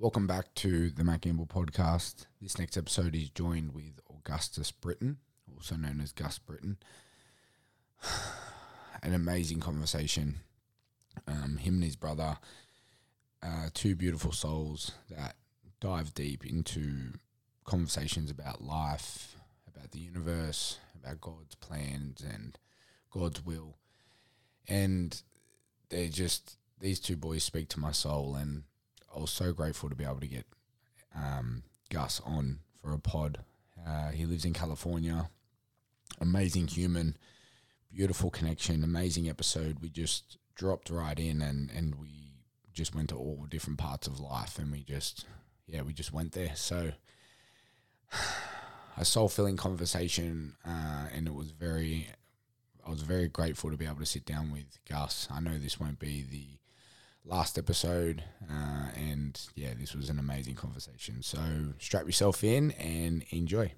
Welcome back to the Matt Gamble podcast. This next episode is joined with Augustus Britton, also known as Gus Britton. An amazing conversation. Um, him and his brother, uh, two beautiful souls that dive deep into conversations about life, about the universe, about God's plans and God's will. And they're just, these two boys speak to my soul. And I was so grateful to be able to get um, Gus on for a pod. Uh, he lives in California. Amazing human, beautiful connection, amazing episode. We just dropped right in and, and we just went to all different parts of life and we just, yeah, we just went there. So, a soul filling conversation, uh, and it was very, I was very grateful to be able to sit down with Gus. I know this won't be the last episode, uh, and yeah, this was an amazing conversation. So strap yourself in and enjoy.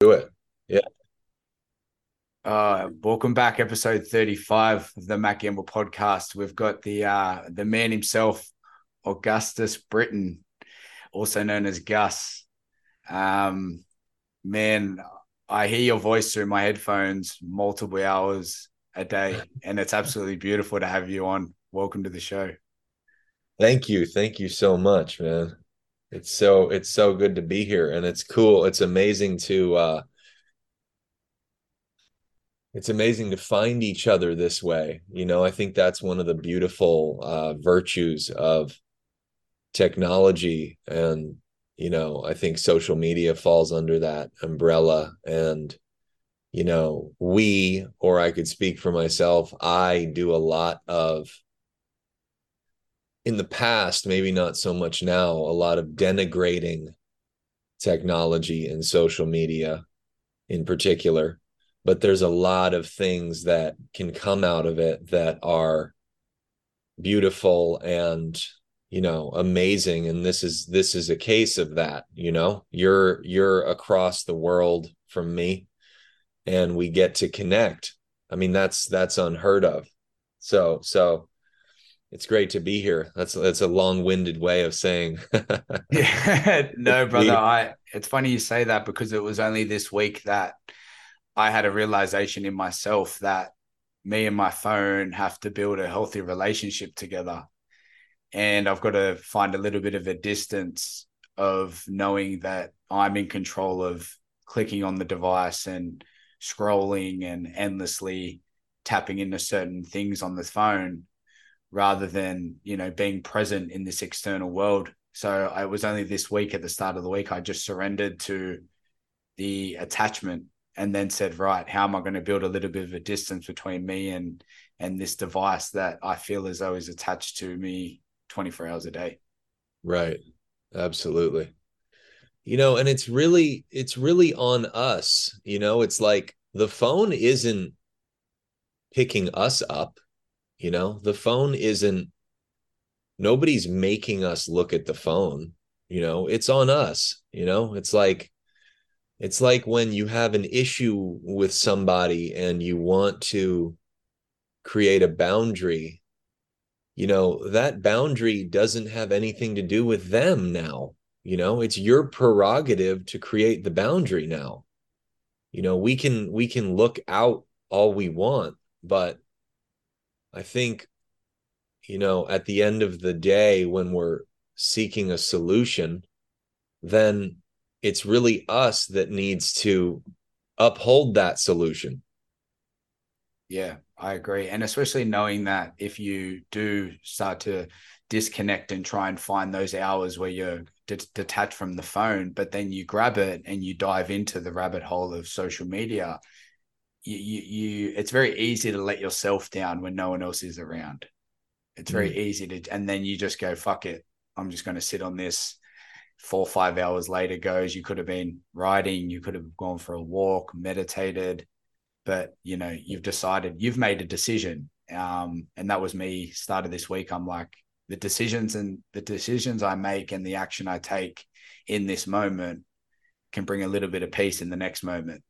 Do it. Yeah. Uh, welcome back, episode 35 of the Matt Gamble podcast. We've got the uh, the man himself, Augustus Britton, also known as Gus. Um, man, I hear your voice through my headphones multiple hours a day, and it's absolutely beautiful to have you on. Welcome to the show. Thank you. Thank you so much, man. It's so it's so good to be here and it's cool. It's amazing to uh it's amazing to find each other this way. You know, I think that's one of the beautiful uh virtues of technology and you know, I think social media falls under that umbrella and you know, we or I could speak for myself, I do a lot of in the past, maybe not so much now, a lot of denigrating technology and social media in particular. But there's a lot of things that can come out of it that are beautiful and you know amazing. And this is this is a case of that you know? You're you're across the world from me and we get to connect. I mean that's that's unheard of. So so it's great to be here. That's that's a long-winded way of saying. yeah, no, brother. I it's funny you say that because it was only this week that I had a realization in myself that me and my phone have to build a healthy relationship together, and I've got to find a little bit of a distance of knowing that I'm in control of clicking on the device and scrolling and endlessly tapping into certain things on the phone rather than you know being present in this external world. So it was only this week at the start of the week i just surrendered to the attachment and then said right how am i going to build a little bit of a distance between me and and this device that i feel as though is attached to me 24 hours a day? Right. Absolutely. You know and it's really it's really on us you know? It's like the phone isn't picking us up you know, the phone isn't, nobody's making us look at the phone. You know, it's on us. You know, it's like, it's like when you have an issue with somebody and you want to create a boundary, you know, that boundary doesn't have anything to do with them now. You know, it's your prerogative to create the boundary now. You know, we can we can look out all we want, but I think, you know, at the end of the day, when we're seeking a solution, then it's really us that needs to uphold that solution. Yeah, I agree. And especially knowing that if you do start to disconnect and try and find those hours where you're d- detached from the phone, but then you grab it and you dive into the rabbit hole of social media, you, you, you it's very easy to let yourself down when no one else is around. It's very mm. easy to, and then you just go, fuck it. I'm just going to sit on this. Four or five hours later goes, you could have been writing, you could have gone for a walk, meditated, but you know, you've decided, you've made a decision. Um, and that was me started this week. I'm like, the decisions and the decisions I make and the action I take in this moment can bring a little bit of peace in the next moment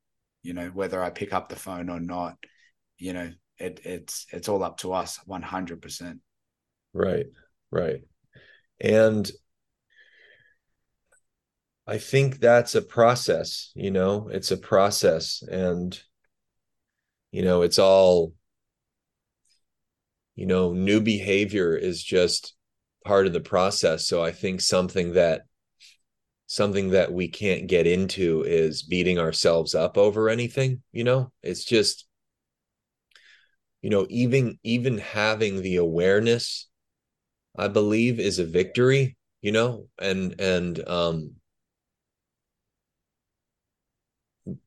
you know whether i pick up the phone or not you know it, it's it's all up to us 100% right right and I think that's a process, you know, it's a process and you know, it's all you know, new behavior is just part of the process. So I think something that something that we can't get into is beating ourselves up over anything, you know? It's just you know, even even having the awareness I believe is a victory, you know, and and um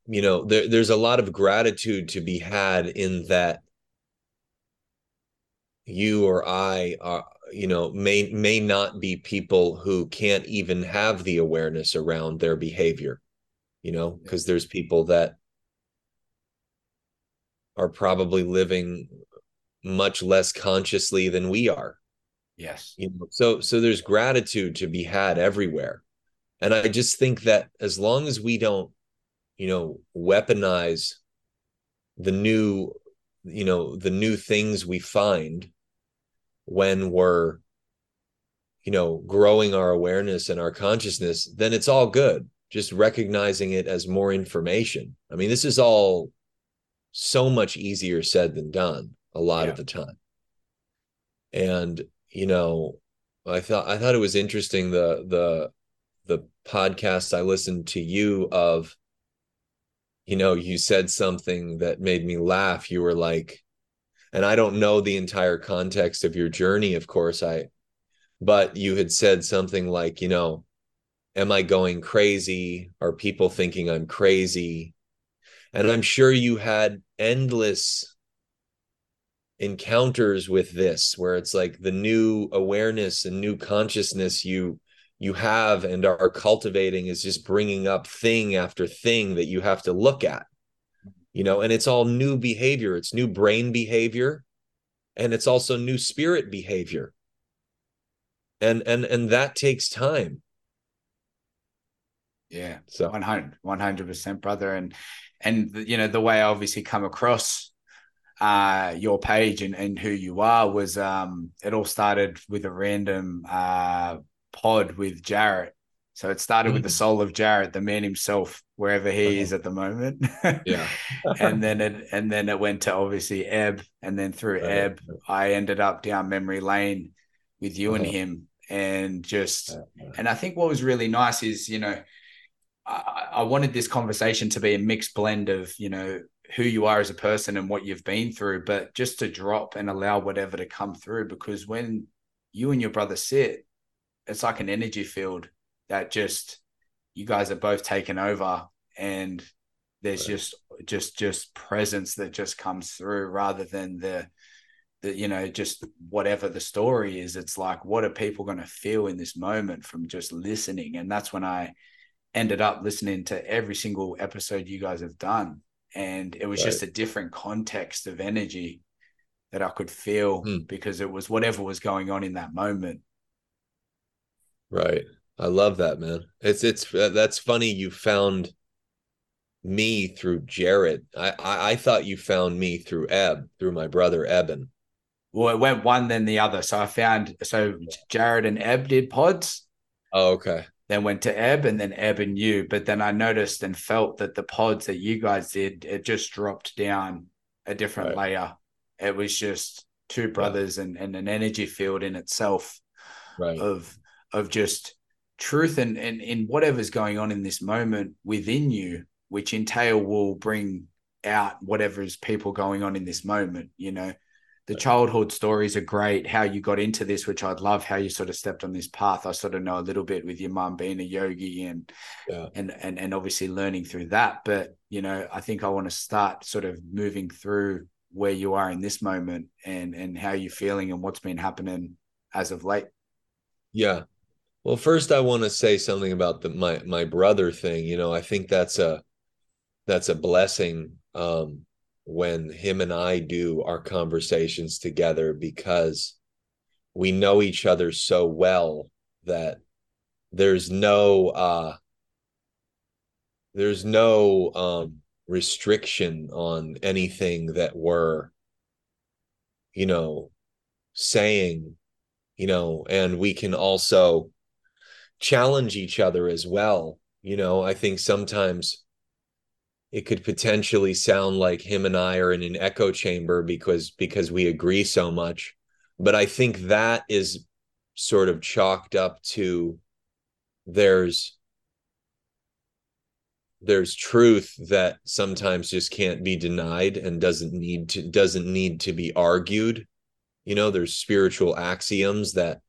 you know, there, there's a lot of gratitude to be had in that you or I are, you know, may may not be people who can't even have the awareness around their behavior, you know, because there's people that are probably living much less consciously than we are. Yes. You know, so so there's gratitude to be had everywhere. And I just think that as long as we don't, you know, weaponize the new, you know, the new things we find when we're you know growing our awareness and our consciousness then it's all good. Just recognizing it as more information. I mean this is all so much easier said than done a lot yeah. of the time. And you know i thought i thought it was interesting the the the podcast i listened to you of you know you said something that made me laugh. You were like and I don't know the entire context of your journey, of course. I, but you had said something like, you know, am I going crazy? Are people thinking I'm crazy? And I'm sure you had endless encounters with this where it's like the new awareness and new consciousness you you have and are cultivating is just bringing up thing after thing that you have to look at you know and it's all new behavior. It's new brain behavior and it's also new spirit behavior. And and and that takes time. Yeah so. 100 100% brother. And and you know the way i obviously come across uh your page and, and who you are was um it all started with a random uh pod with jarrett so it started with the mm. soul of Jarrett, the man himself, wherever he uh-huh. is at the moment. yeah. and then it and then it went to obviously Ebb, and then through uh-huh. Ebb, I ended up down memory lane with you uh-huh. and him, and just uh-huh. and I think what was really nice is you know I, I wanted this conversation to be a mixed blend of you know who you are as a person and what you've been through, but just to drop and allow whatever to come through because when you and your brother sit, it's like an energy field that just you guys are both taken over and there's right. just just just presence that just comes through rather than the the you know just whatever the story is it's like what are people going to feel in this moment from just listening and that's when i ended up listening to every single episode you guys have done and it was right. just a different context of energy that i could feel mm. because it was whatever was going on in that moment right I love that, man. It's it's uh, that's funny. You found me through Jared. I, I, I thought you found me through Ebb, through my brother Eben. Well, it went one then the other. So I found so Jared and Ebb did pods. Oh, okay. Then went to Ebb and then Ebb and you. But then I noticed and felt that the pods that you guys did, it just dropped down a different right. layer. It was just two brothers and, and an energy field in itself right. of of just truth and, and in whatever's going on in this moment within you, which entail will bring out whatever's people going on in this moment. You know, the childhood stories are great. How you got into this, which I'd love how you sort of stepped on this path. I sort of know a little bit with your mum being a yogi and yeah. and and and obviously learning through that. But you know, I think I want to start sort of moving through where you are in this moment and and how you're feeling and what's been happening as of late. Yeah. Well, first I want to say something about the my my brother thing. You know, I think that's a that's a blessing um, when him and I do our conversations together because we know each other so well that there's no uh there's no um restriction on anything that we're you know saying you know and we can also challenge each other as well. You know, I think sometimes it could potentially sound like him and I are in an echo chamber because because we agree so much. But I think that is sort of chalked up to there's there's truth that sometimes just can't be denied and doesn't need to doesn't need to be argued. You know there's spiritual axioms that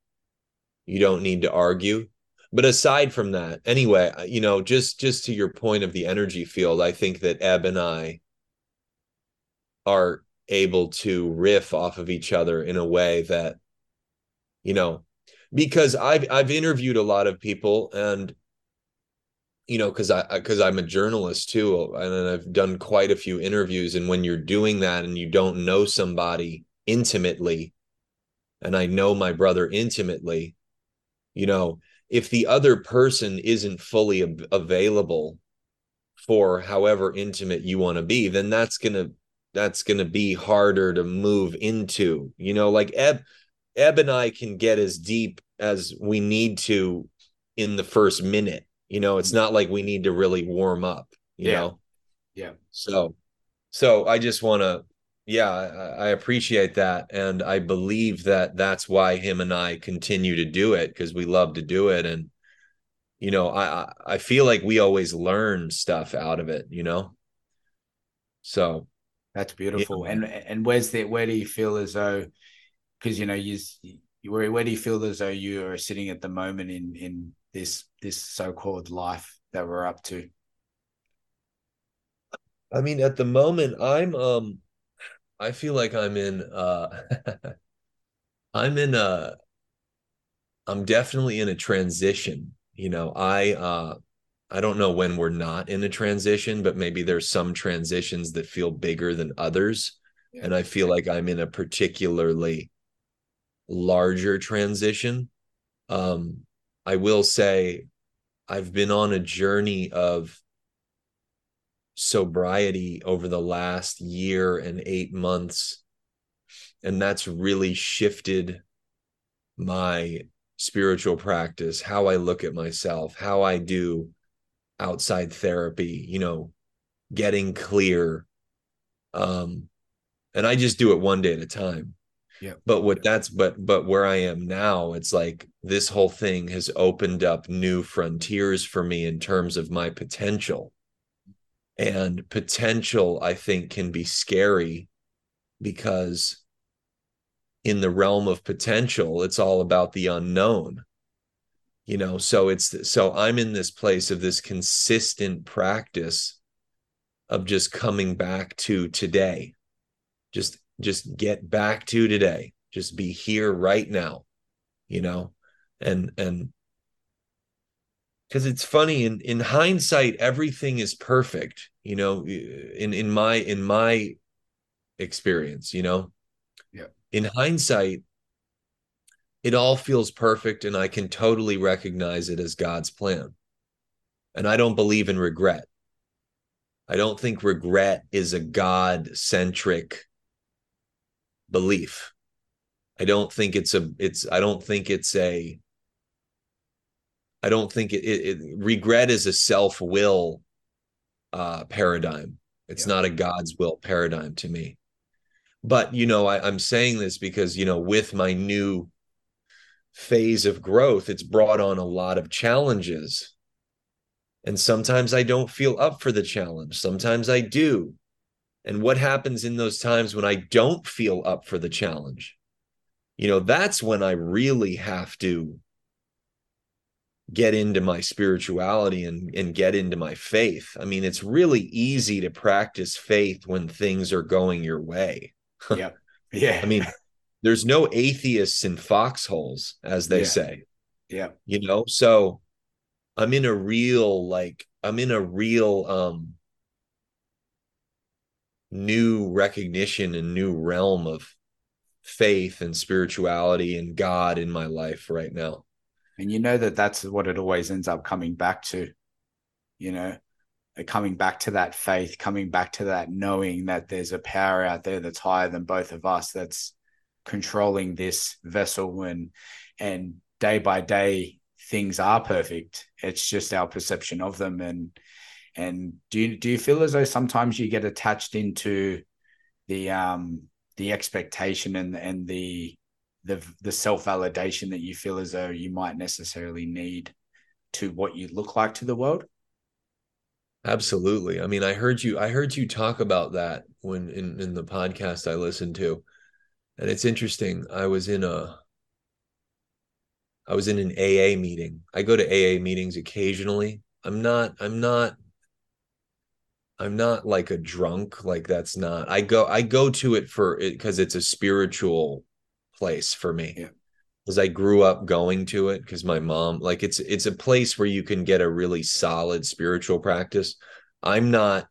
you don't need to argue but aside from that anyway uh, you know just just to your point of the energy field i think that ebb and i are able to riff off of each other in a way that you know because i've i've interviewed a lot of people and you know because i because i'm a journalist too and i've done quite a few interviews and when you're doing that and you don't know somebody intimately and i know my brother intimately you know if the other person isn't fully ab- available for however intimate you want to be then that's going to that's going to be harder to move into you know like eb eb and i can get as deep as we need to in the first minute you know it's not like we need to really warm up you Yeah. know Yeah. so so i just want to yeah I, I appreciate that and i believe that that's why him and i continue to do it because we love to do it and you know i I- feel like we always learn stuff out of it you know so That's beautiful. And and where's the where do you feel as though because you know you where where do you feel as though you are sitting at the moment in in this this so-called life that we're up to? I mean, at the moment, I'm um I feel like I'm in uh I'm in a I'm definitely in a transition. You know, I uh I don't know when we're not in a transition, but maybe there's some transitions that feel bigger than others. Yeah. And I feel like I'm in a particularly larger transition. Um I will say I've been on a journey of sobriety over the last year and eight months. And that's really shifted my spiritual practice, how I look at myself, how I do outside therapy, you know, getting clear. Um, and I just do it one day at a time. Yeah. But what that's but but where I am now, it's like this whole thing has opened up new frontiers for me in terms of my potential. And potential, I think, can be scary because in the realm of potential, it's all about the unknown. You know, so it's so I'm in this place of this consistent practice of just coming back to today. Just just get back to today. Just be here right now, you know, and and because it's funny in in hindsight everything is perfect you know in in my in my experience you know? Yeah. in hindsight it all feels perfect and i can totally recognize it as god's plan. And i don't believe in regret. I don't think regret is a god centric belief. I don't think it's a it's i don't think it's a I don't think it, it, it regret is a self will uh, paradigm. It's Yeah. not a God's will paradigm to me. But you know, I, I'm saying this because you know, with my new phase of growth, it's brought on a lot of challenges. And sometimes I don't feel up for the challenge. Sometimes I do. And what happens in those times when I don't feel up for the challenge? You know, that's when I really have to get into my spirituality and and get into my faith. I mean, it's really easy to practice faith when things are going your way. yeah. Yeah. I mean, there's no atheists in foxholes, as they Yeah. say, yeah. you know? So I'm in a real, like, I'm in a real um new recognition and new realm of faith and spirituality and God in my life right now. And you know that that's what it always ends up coming back to, you know, uh, coming back to that faith, coming back to that knowing that there's a power out there that's higher than both of us that's controlling this vessel and and day by day things are perfect. It's just our perception of them. And and do you do you feel as though sometimes you get attached into the um the expectation and and the the the self validation that you feel as though you might necessarily need to what you look like to the world? Absolutely. I mean, I heard you I heard you talk about that when in in the podcast I listened to. And it's interesting. I was in a I was in an AA meeting. I go to AA meetings occasionally. I'm not I'm not I'm not like a drunk like that's not. I go I go to it for it cuz it's a spiritual place for me. Yeah. Cuz I grew up going to it cuz my mom like it's it's a place where you can get a really solid spiritual practice. I'm not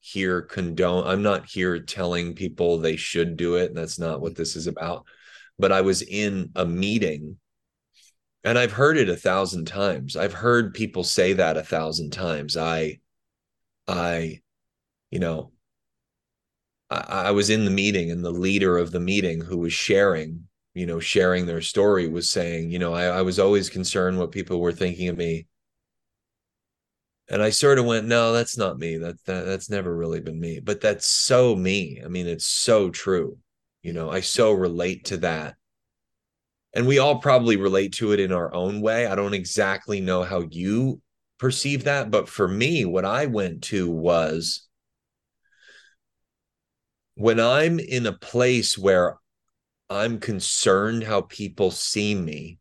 here condone I'm not here telling people they should do it. That's not what mm-hmm. this is about. But I was in a meeting and I've heard it a thousand times. I've heard people say that a thousand times. I I you know I, was in the meeting and the leader of the meeting who was sharing you know sharing their story was saying you know I, I was always concerned what people were thinking of me and I sort of went, no, that's not me. That, that that's never really been me. But that's so me. I mean, it's so true. You know, I so relate to that. And we all probably relate to it in our own way. I don't exactly know how you perceive that, but for me, what I went to was when I'm in a place where I'm concerned how people see me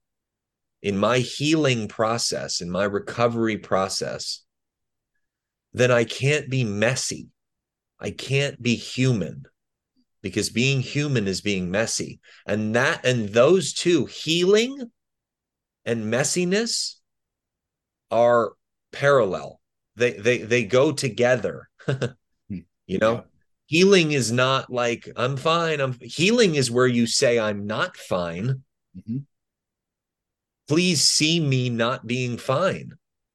in my healing process, in my recovery process, then I can't be messy. I can't be human because being human is being messy. And that and those two, healing and messiness, are parallel. They they they go together. you know, yeah. Healing is not like I'm fine. I'm healing is where you say I'm not fine. Mm-hmm. Please see me not being fine.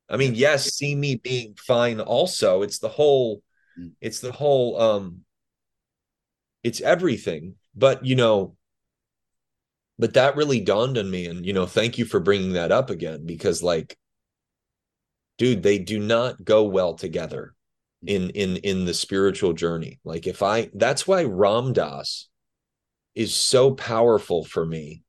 I mean, yes, see me being fine also. It's the whole mm. it's the whole um it's everything. But, you know, but that really dawned on me and you know, thank you for bringing that up again because like dude, they do not go well together in in in the spiritual journey. Like if I that's why Ram Dass is so powerful for me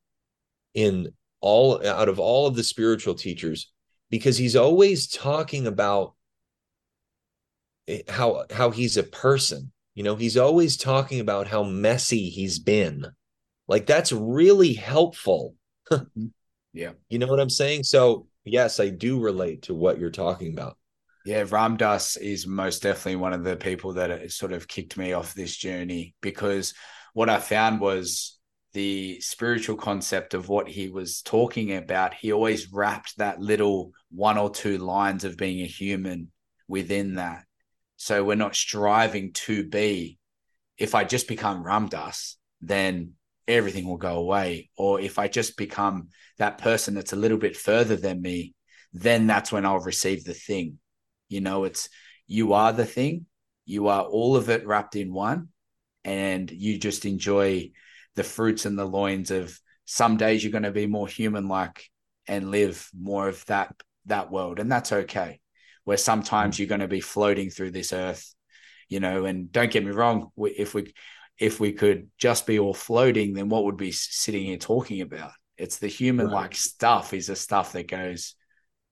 in all out of all of the spiritual teachers because he's always talking about how how he's a person. You know he's always talking about how messy he's been. Like that's really helpful. Mm-hmm. yeah. You know what i'm saying? So yes i do relate to what you're talking about yeah Ram Dass is most definitely one of the people that sort of kicked me off this journey because what i found was the spiritual concept of what he was talking about, he always wrapped that little one or two lines of being a human within that. So we're not striving to be. If I just become Ram Dass, then everything will go away. Or if I just become that person that's a little bit further than me, then that's when I'll receive the thing. You know, it's you are the thing, you are all of it wrapped in one, and you just enjoy the fruits and the loins of some days you're going to be more human like and live more of that that world. And that's okay. Where sometimes you're going to be floating through this earth you know and don't get me wrong if we if we could just be all floating then what would be sitting here talking about? It's the human like right. stuff is the stuff that goes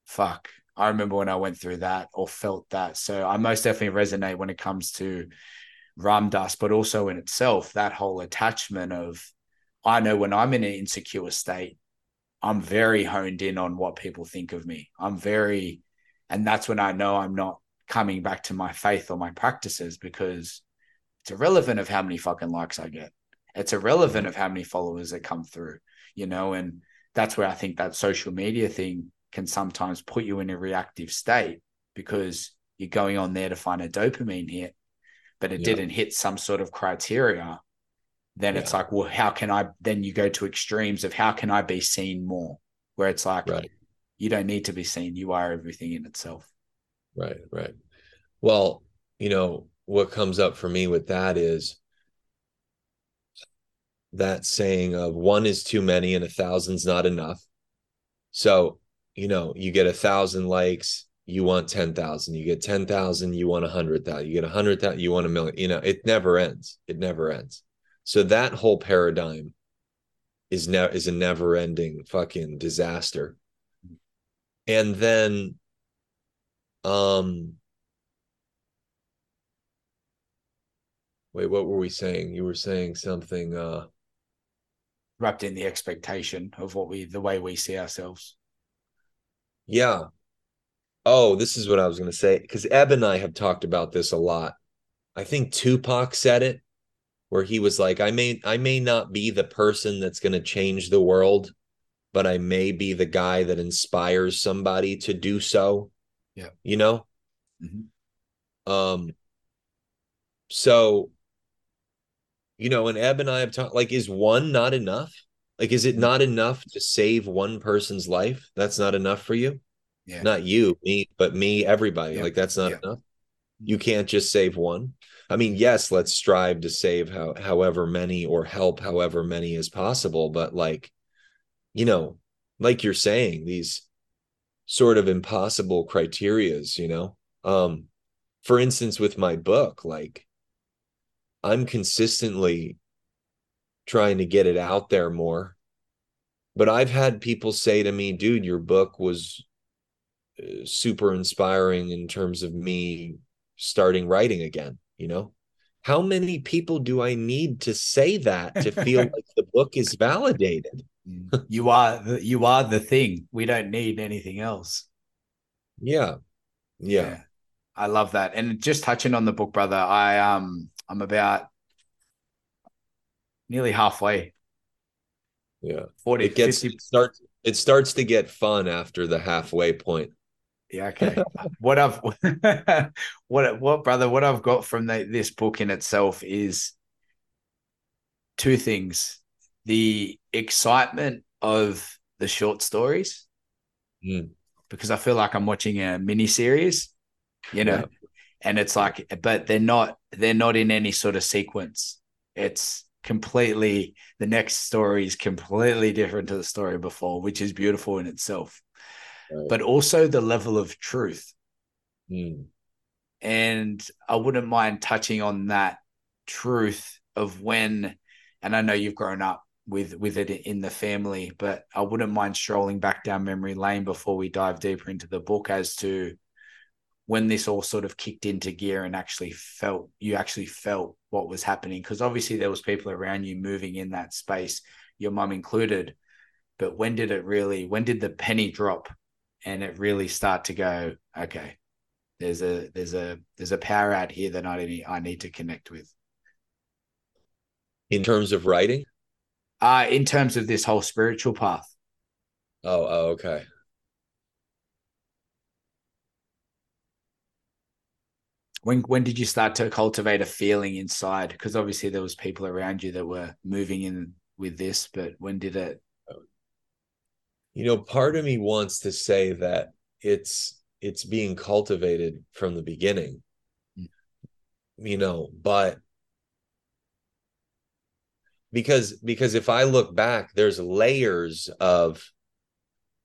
fuck i remember when i went through that or felt that so i most definitely resonate when it comes to Ram Dass, but also in itself, that whole attachment of, I know when I'm in an insecure state, I'm very honed in on what people think of me. I'm very, and that's when I know I'm not coming back to my faith or my practices because it's irrelevant of how many fucking likes I get. It's irrelevant mm-hmm. of how many followers that come through, you know, and that's where I think that social media thing can sometimes put you in a reactive state because you're going on there to find a dopamine hit but it yeah. didn't hit some sort of criteria, then yeah. it's like, well, how can I? Then you go to extremes of how can I be seen more? Where it's like, right. you don't need to be seen. You are everything in itself. Right, right. Well, you know, what comes up for me with that is that saying of one is too many and a thousand's not enough. So you know, you get a thousand likes, you want 10,000. You get 10,000, you want a hundred thousand. You get a hundred thousand, you want a million. You know, it never ends. It never ends. So that whole paradigm is now is a never ending fucking disaster. And then, um, wait, what were we saying? You were saying something, uh, wrapped in the expectation of what we the way we see ourselves. Yeah. Oh, this is what I was going to say because Eb and I have talked about this a lot. I think Tupac said it where he was like, I may I may not be the person that's going to change the world, but I may be the guy that inspires somebody to do so. Yeah. You know? Mm-hmm. Um so you know, and Eb and I have talked like, is one not enough? Like, is it Mm-hmm. not enough to save one person's life? That's not enough for you? Yeah. Not you, me, but me, everybody. Yeah. Like, that's not Yeah. enough. You can't just save one. I mean, yes, let's strive to save how, however many or help however many as possible. But, like, you know, like you're saying, these sort of impossible criterias, you know? Um, for instance, with my book, like, I'm consistently trying to get it out there more. But I've had people say to me, dude, your book was uh, super inspiring in terms of me starting writing again, you know? How many people do I need to say that to feel like the book is validated? You are the, you are the thing. We don't need anything else. Yeah. Yeah. I love that. And just touching on the book, brother, I um I'm about nearly halfway. Yeah. 40 It gets 50 it starts it starts to get fun after the halfway point. Yeah, okay. what I've what what brother, what I've got from the, this book in itself is two things. The excitement of the short stories, Mm. because I feel like I'm watching a mini series, you know, Yeah. and it's like, but they're not they're not in any sort of sequence. It's completely the next story is completely different to the story before, which is beautiful in itself. Right. But also the level of truth Mm. and I wouldn't mind touching on that truth of when, and I know you've grown up with with it in the family, but I wouldn't mind strolling back down memory lane before we dive deeper into the book as to when this all sort of kicked into gear and actually felt you actually felt what was happening because obviously there was people around you moving in that space your mum included but when did it really when did the penny drop and it really start to go okay there's a there's a there's a power out here that I need I need to connect with. In terms of writing? Uh in terms of this whole spiritual path. Oh, oh, okay. When when did you start to cultivate a feeling inside? Because obviously there was people around you that were moving in with this, but when did it? You know, part of me wants to say that it's it's being cultivated from the beginning. Mm. You know, but because because if I look back, there's layers of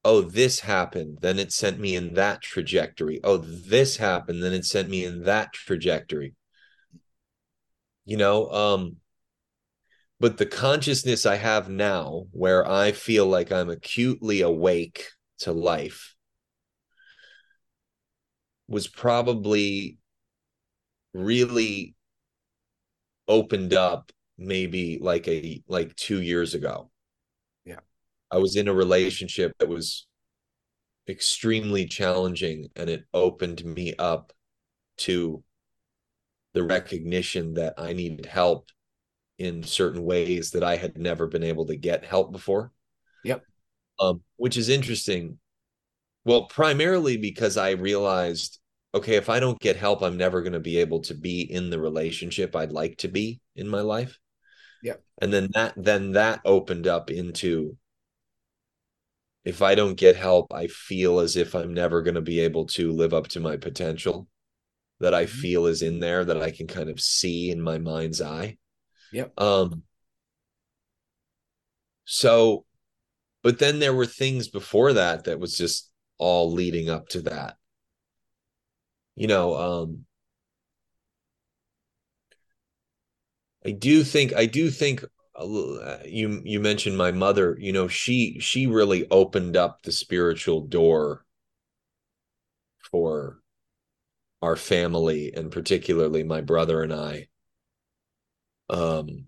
oh, this happened, then it sent me in that trajectory. Oh, this happened, then it sent me in that trajectory. You know, um, but the consciousness I have now, where I feel like I'm acutely awake to life, was probably really opened up maybe like a like two years ago. I was in a relationship that was extremely challenging and it opened me up to the recognition that I needed help in certain ways that I had never been able to get help before. Yep. Um, which is interesting. Well, primarily because I realized, okay, if I don't get help, I'm never going to be able to be in the relationship I'd like to be in my life. Yep. And then that then that opened up into if I don't get help, I feel as if I'm never going to be able to live up to my potential that I Mhm. feel is in there that I can kind of see in my mind's eye. Yep. Um so but then there were things before that that was just all leading up to that you know um i do think i do think you you mentioned my mother you know she she really opened up the spiritual door for our family and particularly my brother and I. Um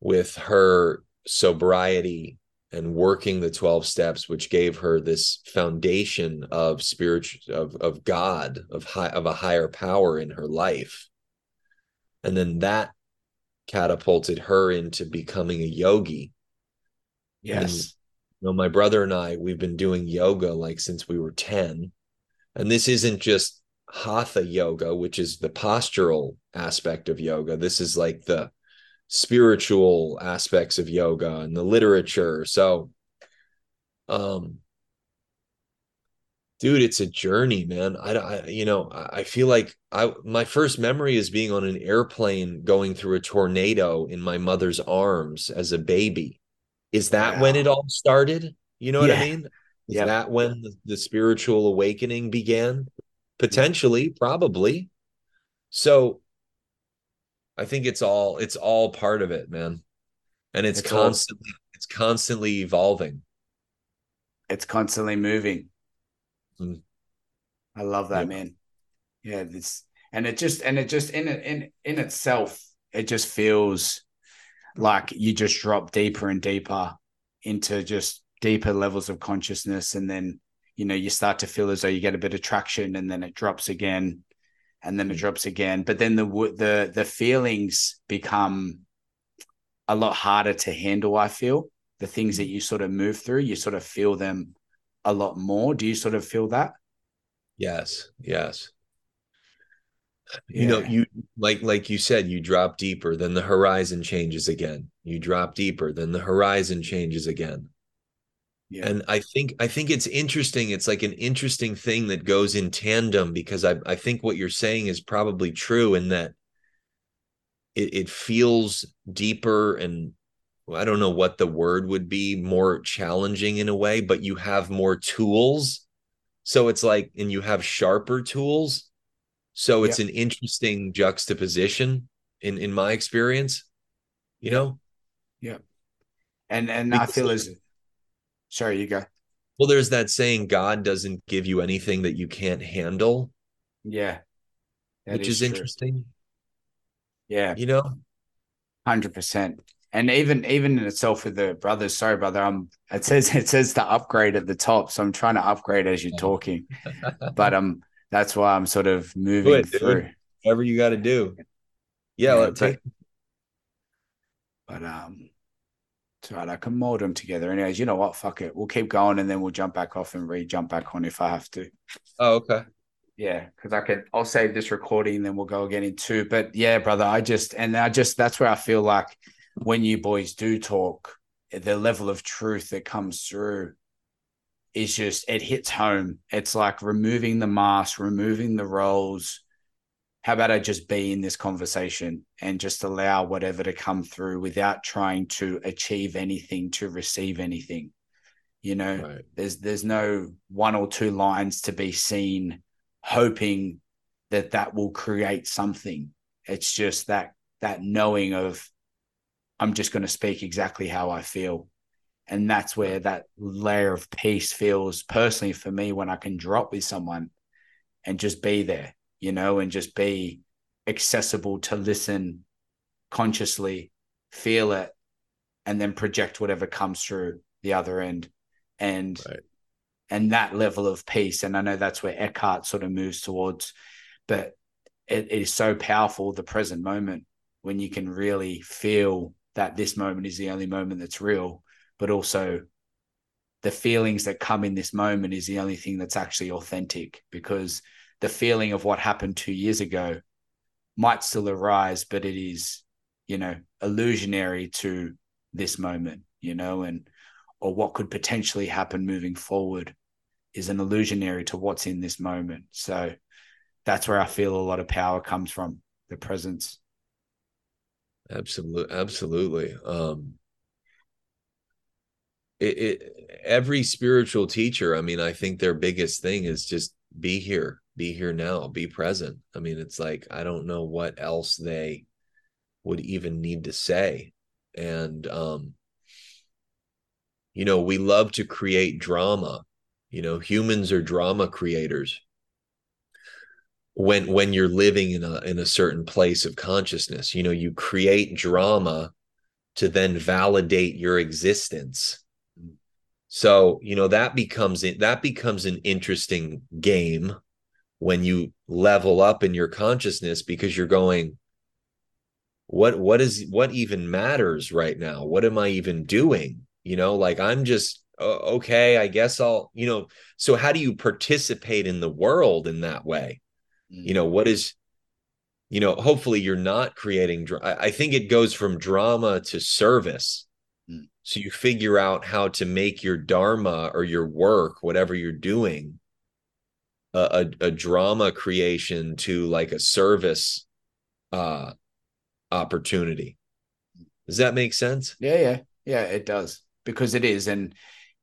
with her sobriety and working the 12 steps which gave her this foundation of spiritual of of God of high of a higher power in her life and then that catapulted her into becoming a yogi. Yes. and, you know my brother and i we've been doing yoga like since we were 10 and this isn't just hatha yoga which is the postural aspect of yoga. This is like the spiritual aspects of yoga and the literature. So um dude it's a journey man. I, I you know i feel like i my first memory is being on an airplane going through a tornado in my mother's arms as a baby. Is that wow. when it all started? You know what i mean? Is yep. that when the, the spiritual awakening began? Potentially probably. So i think it's all it's all part of it man. And it's, it's constantly all, it's constantly evolving. It's constantly moving Mm. I love that, yeah. man. Yeah, this and it just and it just in in in itself, it just feels like you just drop deeper and deeper into just deeper levels of consciousness, and then you know you start to feel as though you get a bit of traction, and then it drops again, and then it mm. drops again. But then the the the feelings become a lot harder to handle. I feel the things that mm. you sort of move through, you sort of feel them a lot more. Do you sort of feel that? Yes, yes. Yeah. You know, you like like you said, you drop deeper, then the horizon changes again. You drop deeper, then the horizon changes again. Yeah. And I think I think it's interesting. It's like an interesting thing that goes in tandem because I I think what you're saying is probably true in that it, it feels deeper and I don't know what the word would be, more challenging in a way, but you have more tools. So it's like, and you have sharper tools. So it's an interesting juxtaposition in in my experience. You know? Yeah. And and because I feel as sorry, you go. Well, there's that saying God doesn't give you anything that you can't handle. Yeah. Which is, is interesting. Yeah. You know? 100% and even even in itself with the brothers sorry brother i'm it says it says to upgrade at the top so i'm trying to upgrade as you're talking. But um that's why i'm sort of moving it, through. Whatever you got to do. Yeah, yeah let's but, but um it's right i can mold them together. Anyways you know what? Fuck it. We'll keep going and then we'll jump back off and re-jump back on if i have to. Oh okay. Yeah because i could i'll save this recording and then we'll go again in two. But yeah brother i just and i just that's where i feel like when you boys do talk, the level of truth that comes through is just it hits home. It's like removing the mask, removing the roles. How about I just be in this conversation and just allow whatever to come through without trying to achieve anything to receive anything? You know, right. there's there's no one or two lines to be seen hoping that that will create something. It's just that that knowing of I'm just going to speak exactly how I feel. And that's where that layer of peace feels personally for me when I can drop with someone and just be there, you know, and just be accessible to listen consciously, feel it, and then project whatever comes through the other end. And right. and that level of peace. And I know that's where Eckhart sort of moves towards, but it, it is so powerful, the present moment, when you can really feel that this moment is the only moment that's real, but also the feelings that come in this moment is the only thing that's actually authentic because the feeling of what happened two years ago might still arise, but it is, you know, illusionary to this moment, you know, and or what could potentially happen moving forward is an illusionary to what's in this moment. So that's where I feel a lot of power comes from the presence. Absolutely, absolutely. Um, it, it, every spiritual teacher, I mean, I think their biggest thing is just be here, be here now, be present. I mean, it's like, I don't know what else they would even need to say. And, um, you know, we love to create drama. You know, humans are drama creators when when you're living in a in a certain place of consciousness you know you create drama to then validate your existence. So you know that becomes that becomes an interesting game when you level up in your consciousness because you're going what what is what even matters right now? What am i even doing? You know like i'm just okay i guess i'll you know. So how do you participate in the world in that way you know what is you know hopefully you're not creating i think it goes from drama to service. Mm. so you figure out how to make your dharma or your work whatever you're doing a, a, a drama creation to like a service uh opportunity. Does that make sense? Yeah yeah. Yeah it does. Because it is. And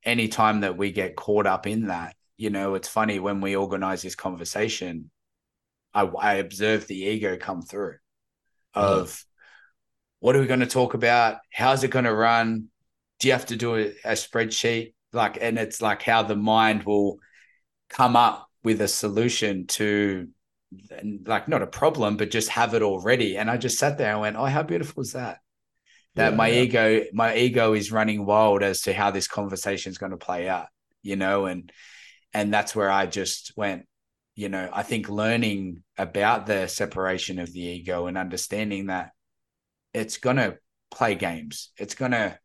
anytime that we get caught up in that you know it's funny when we organize this conversation I, I observed the ego come through of mm. what are we going to talk about? How's it going to run? Do you have to do a, a spreadsheet? Like, and it's like how the mind will come up with a solution to like not a problem, but just have it already. And I just sat there and went, Oh, how beautiful is that? That yeah, my yeah. ego, my ego is running wild as to how this conversation is going to play out, you know, and and that's where I just went, you know, I think learning about the separation of the ego and understanding that it's going to play games, it's going to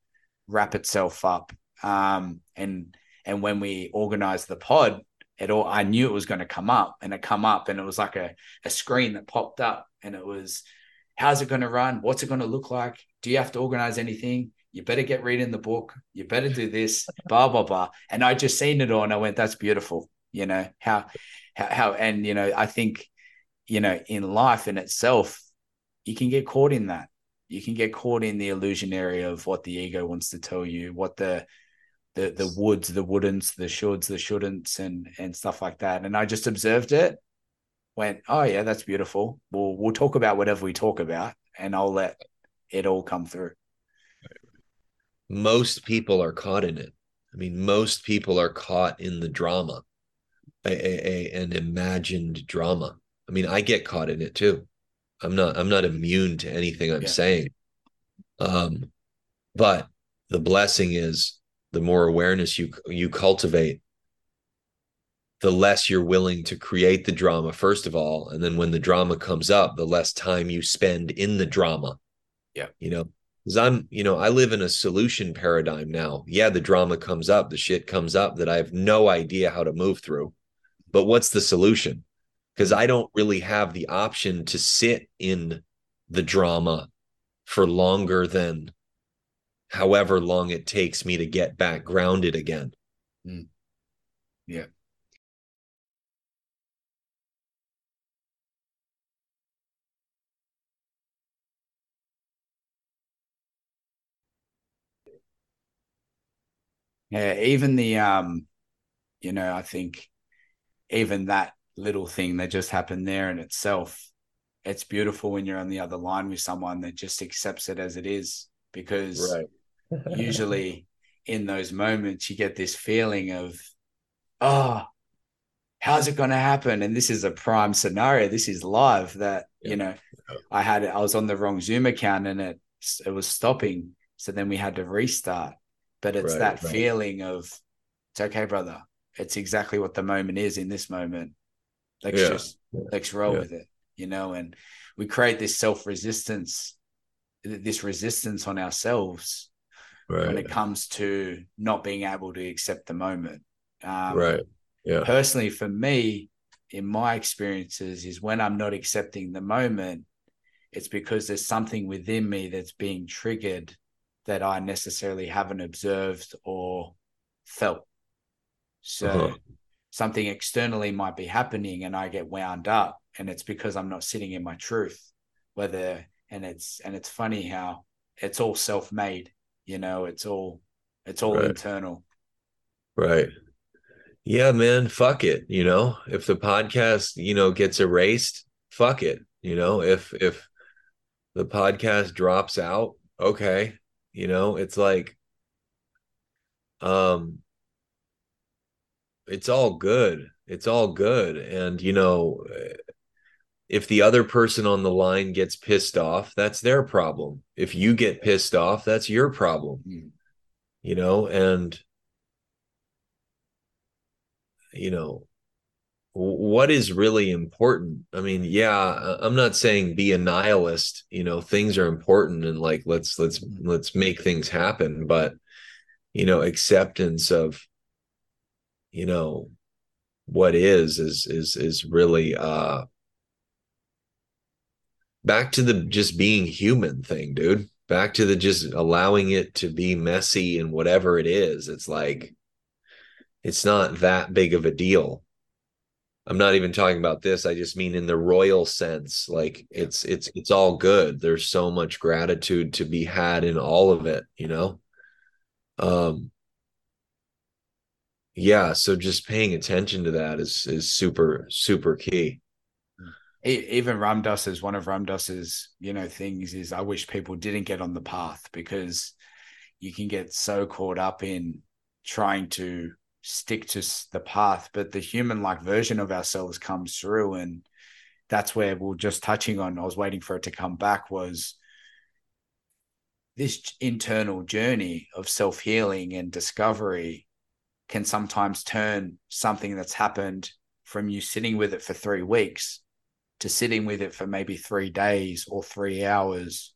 wrap itself up. Um, and and when we organized the pod, it all I knew it was going to come up, and it come up, and it was like a a screen that popped up, and it was, how's it going to run? What's it going to look like? Do you have to organize anything? You better get reading the book. You better do this. blah blah blah. And I just seen it all, and I went, "That's beautiful." You know how how, how and you know i think you know in life in itself you can get caught in that. You can get caught in the illusionary of what the ego wants to tell you what the the the woulds the wouldn'ts the shoulds the shouldn'ts and and stuff like that. And i just observed it went oh yeah that's beautiful. We'll we'll talk about whatever we talk about and i'll let it all come through. Most people are caught in it. I mean most people are caught in the drama a, a, an imagined drama. I mean, I get caught in it too. I'm not I'm not immune to anything I'm yeah. saying. Um, but the blessing is the more awareness you you cultivate, the less you're willing to create the drama first of all, and then when the drama comes up, the less time you spend in the drama. Yeah, you know, because I'm you know I live in a solution paradigm now. Yeah, the drama comes up, the shit comes up that I have no idea how to move through but what's the solution? Because I don't really have the option to sit in the drama for longer than however long it takes me to get back grounded again. Mm. Yeah. Yeah, even the um, you know, I think even that little thing that just happened there in itself, it's beautiful when you're on the other line with someone that just accepts it as it is. Because right. usually in those moments, you get this feeling of, oh, how's it going to happen? And this is a prime scenario. This is live that, yeah. you know, I had, I was on the wrong Zoom account and it, it was stopping. So then we had to restart. But it's right, that right. feeling of, it's okay, brother it's exactly what the moment is in this moment. Let's yeah. just let's roll yeah. with it, you know. And we create this self resistance, this resistance on ourselves right. when it comes to not being able to accept the moment. Um, right. Yeah. Personally, for me, in my experiences, is when I'm not accepting the moment, it's because there's something within me that's being triggered that I necessarily haven't observed or felt. So uh-huh. something externally might be happening and I get wound up and it's because I'm not sitting in my truth. Whether and it's and it's funny how it's all self-made, you know, it's all It's all Right. internal. Right. Yeah, man, fuck it. You know, if the podcast, you know, gets erased, fuck it. You know, if if the podcast drops out, okay. You know, it's like um it's all good. It's all good. And you know, if the other person on the line gets pissed off, that's their problem. If you get pissed off, that's your problem. Mm. You know, and you know what is really important i mean yeah i'm not saying be a nihilist you know things are important and like let's let's let's make things happen but you know acceptance of you know what is is is is really uh back to the just being human thing dude. Back to the just allowing it to be messy and whatever it is. It's like it's not that big of a deal. I'm not even talking about this. I just mean in the royal sense like it's it's it's all good. There's so much gratitude to be had in all of it you know? Um yeah so just paying attention to that is is super super key Even Ram Dass is one of Ram Dass's, you know, things is I wish people didn't get on the path because you can get so caught up in trying to stick to the path, but the human like version of ourselves comes through. And that's where we're just touching on. I was waiting for it to come back was this internal journey of self healing and discovery can sometimes turn something that's happened from you sitting with it for three weeks to sitting with it for maybe three days or three hours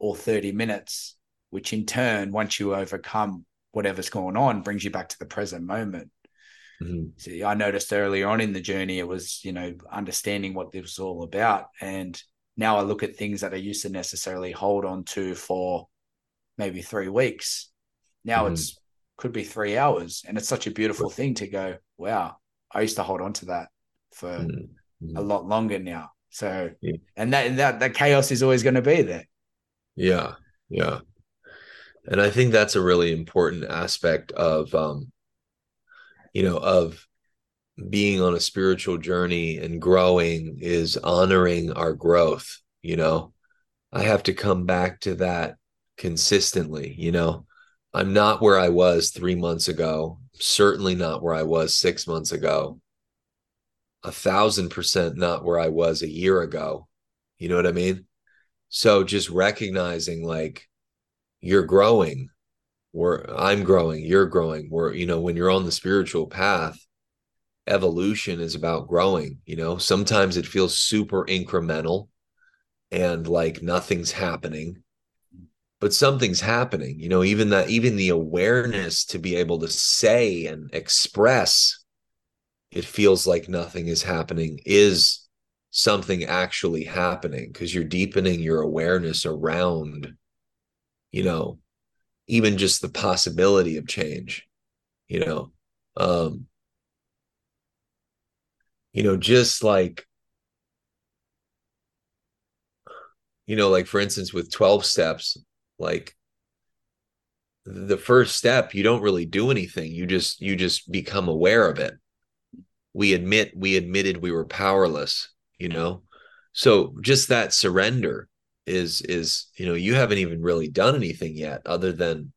or 30 minutes, which in turn, once you overcome whatever's going on, brings you back to the present moment. Mhm. See, I noticed earlier on in the journey, it was, you know, understanding what this was all about. And now I look at things that I used to necessarily hold on to for maybe three weeks. Now Mhm. it's could be three hours. And it's such a beautiful thing to go, wow, I used to hold on to that for Mhm. a lot longer now. So, Yeah. and that, that, that chaos is always going to be there. Yeah, yeah. And I think that's a really important aspect of um you know of being on a spiritual journey and growing is honoring our growth, you know. I have to come back to that consistently, you know. I'm not where I was 3 months ago, certainly not where I was 6 months ago. A thousand percent not where I was a year ago. You know what I mean? So just recognizing like you're growing, we're I'm growing, you're growing. We're, you know, when you're on the spiritual path, evolution is about growing, you know. Sometimes it feels super incremental and like nothing's happening. But something's happening, you know, even that even the awareness to be able to say and express it feels like nothing is happening is something actually happening because you're deepening your awareness around you know even just the possibility of change you know um you know just like you know like for instance with 12 steps like the first step you don't really do anything. You just you just become aware of it. We admit we admitted we were powerless you know? So just that surrender is is you know you haven't even really done anything yet other than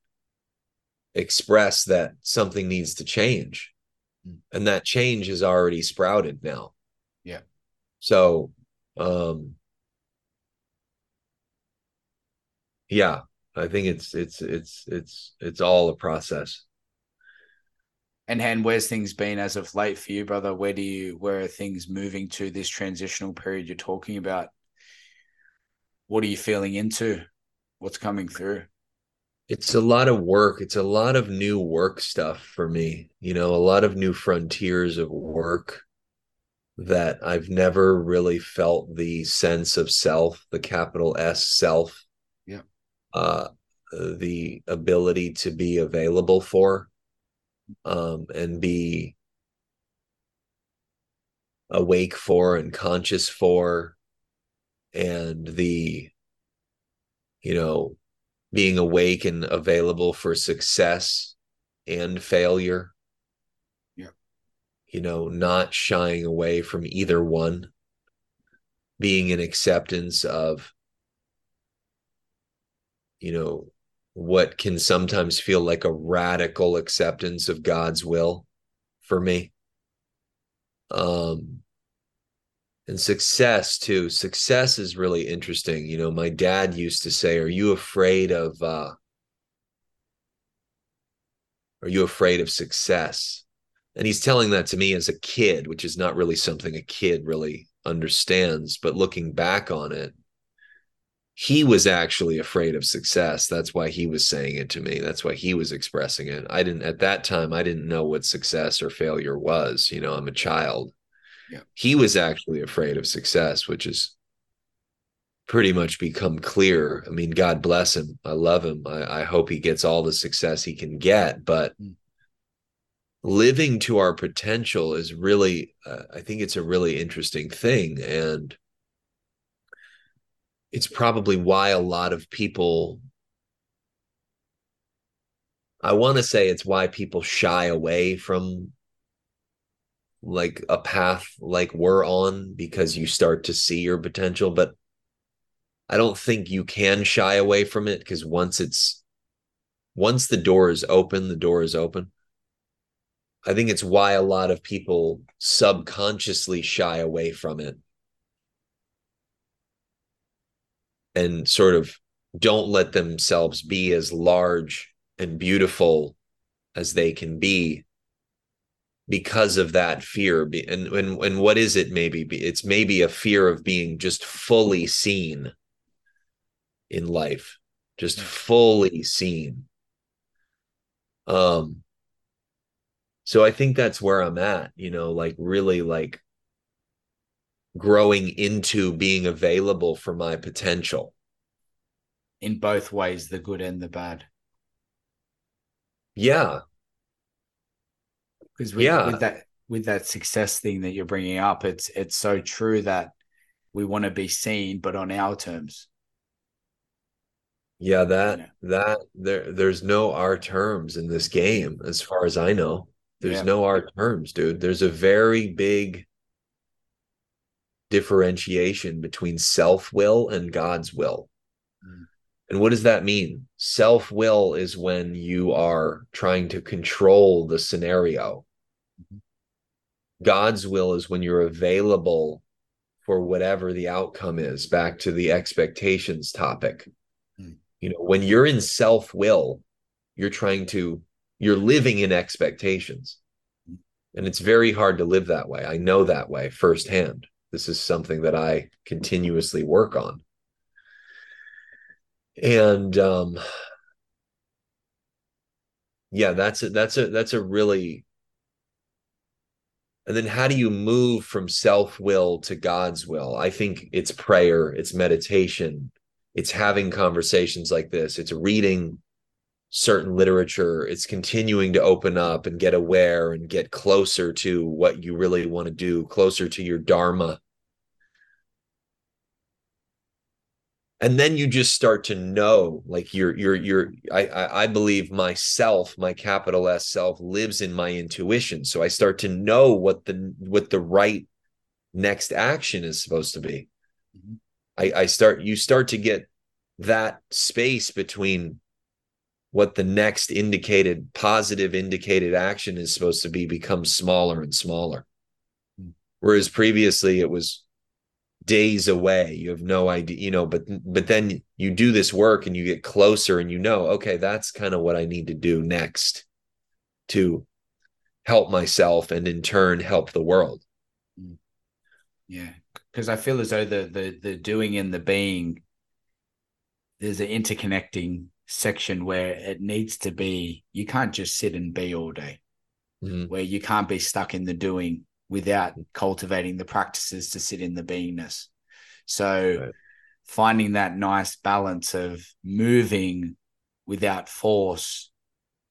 express that something needs to change. And that change has already sprouted now. Yeah. so um yeah i think it's it's it's it's it's all a process And and where's things been as of late for you, brother? Where do you where are things moving to this transitional period you're talking about? What are you feeling into? What's coming through? it's a lot of work it's a lot of new work stuff for me you know a lot of new frontiers of work that i've never really felt the sense of self the capital s self. Uh the ability to be available for um and be awake for and conscious for and the you know being awake and available for success and failure. Yeah. You know, not shying away from either one, being in acceptance of, you know, what can sometimes feel like a radical acceptance of God's will for me. Um, and success too. Success is really interesting. You know, my dad used to say, "Are you afraid of uh are you afraid of success?" And he's telling that to me as a kid, which is not really something a kid really understands, but looking back on it, he was actually afraid of success. That's why he was saying it to me. That's why he was expressing it. I didn't at that time I didn't know what success or failure was, you know, I'm a child. Yeah. He was actually afraid of success, which is pretty much become clear. I mean, God bless him. I love him. I, I hope he gets all the success he can get. But Mm. living to our potential is really, uh, I think it's a really interesting thing. And it's probably why a lot of people, I want to say it's why people shy away from like a path like we're on because you start to see your potential but i don't think you can shy away from it because once it's once the door is open the door is open. I think it's why a lot of people subconsciously shy away from it and sort of don't let themselves be as large and beautiful as they can be because of that fear. And and, and what is it maybe? It's maybe a fear of being just fully seen in life just fully seen. Um so i think that's where i'm at you know like really like growing into being available for my potential in both ways, the good and the bad. yeah Because with, Yeah. with that with that success thing that you're bringing up, it's it's so true that we want to be seen, but on our terms. yeah that Yeah. that there there's no our terms in this game as far as i know there's Yeah. no our terms dude there's a very big differentiation between self-will and god's will Mm. and what does that mean self-will is when you are trying to control the scenario Mhm. god's will is when you're available for whatever the outcome is back to the expectations topic Mm. you know when you're in self-will you're trying to you're living in expectations Mm. and it's very hard to live that way i know that way firsthand this is something that i continuously work on. And um yeah that's a that's a that's a really and then how do you move from self-will to god's will? I think it's prayer it's meditation it's having conversations like this it's reading certain literature it's continuing to open up and get aware and get closer to what you really want to do closer to your dharma. And then you just start to know like you're you're you're I, I believe myself my capital s self lives in my intuition. So i start to know what the what the right next action is supposed to be. Mhm. i i start you start to get that space between what the next indicated positive indicated action is supposed to be becomes smaller and smaller. Mm. whereas previously it was days away you have no idea you know but but then you do this work and you get closer and you know okay that's kind of what i need to do next to help myself and in turn help the world. Yeah, because I feel as though the the the doing and the being, there's an interconnecting section where it needs to be. You can't just sit and be all day. Mhm. Where you can't be stuck in the doing without cultivating the practices to sit in the beingness. So, Right. finding that nice balance of moving without force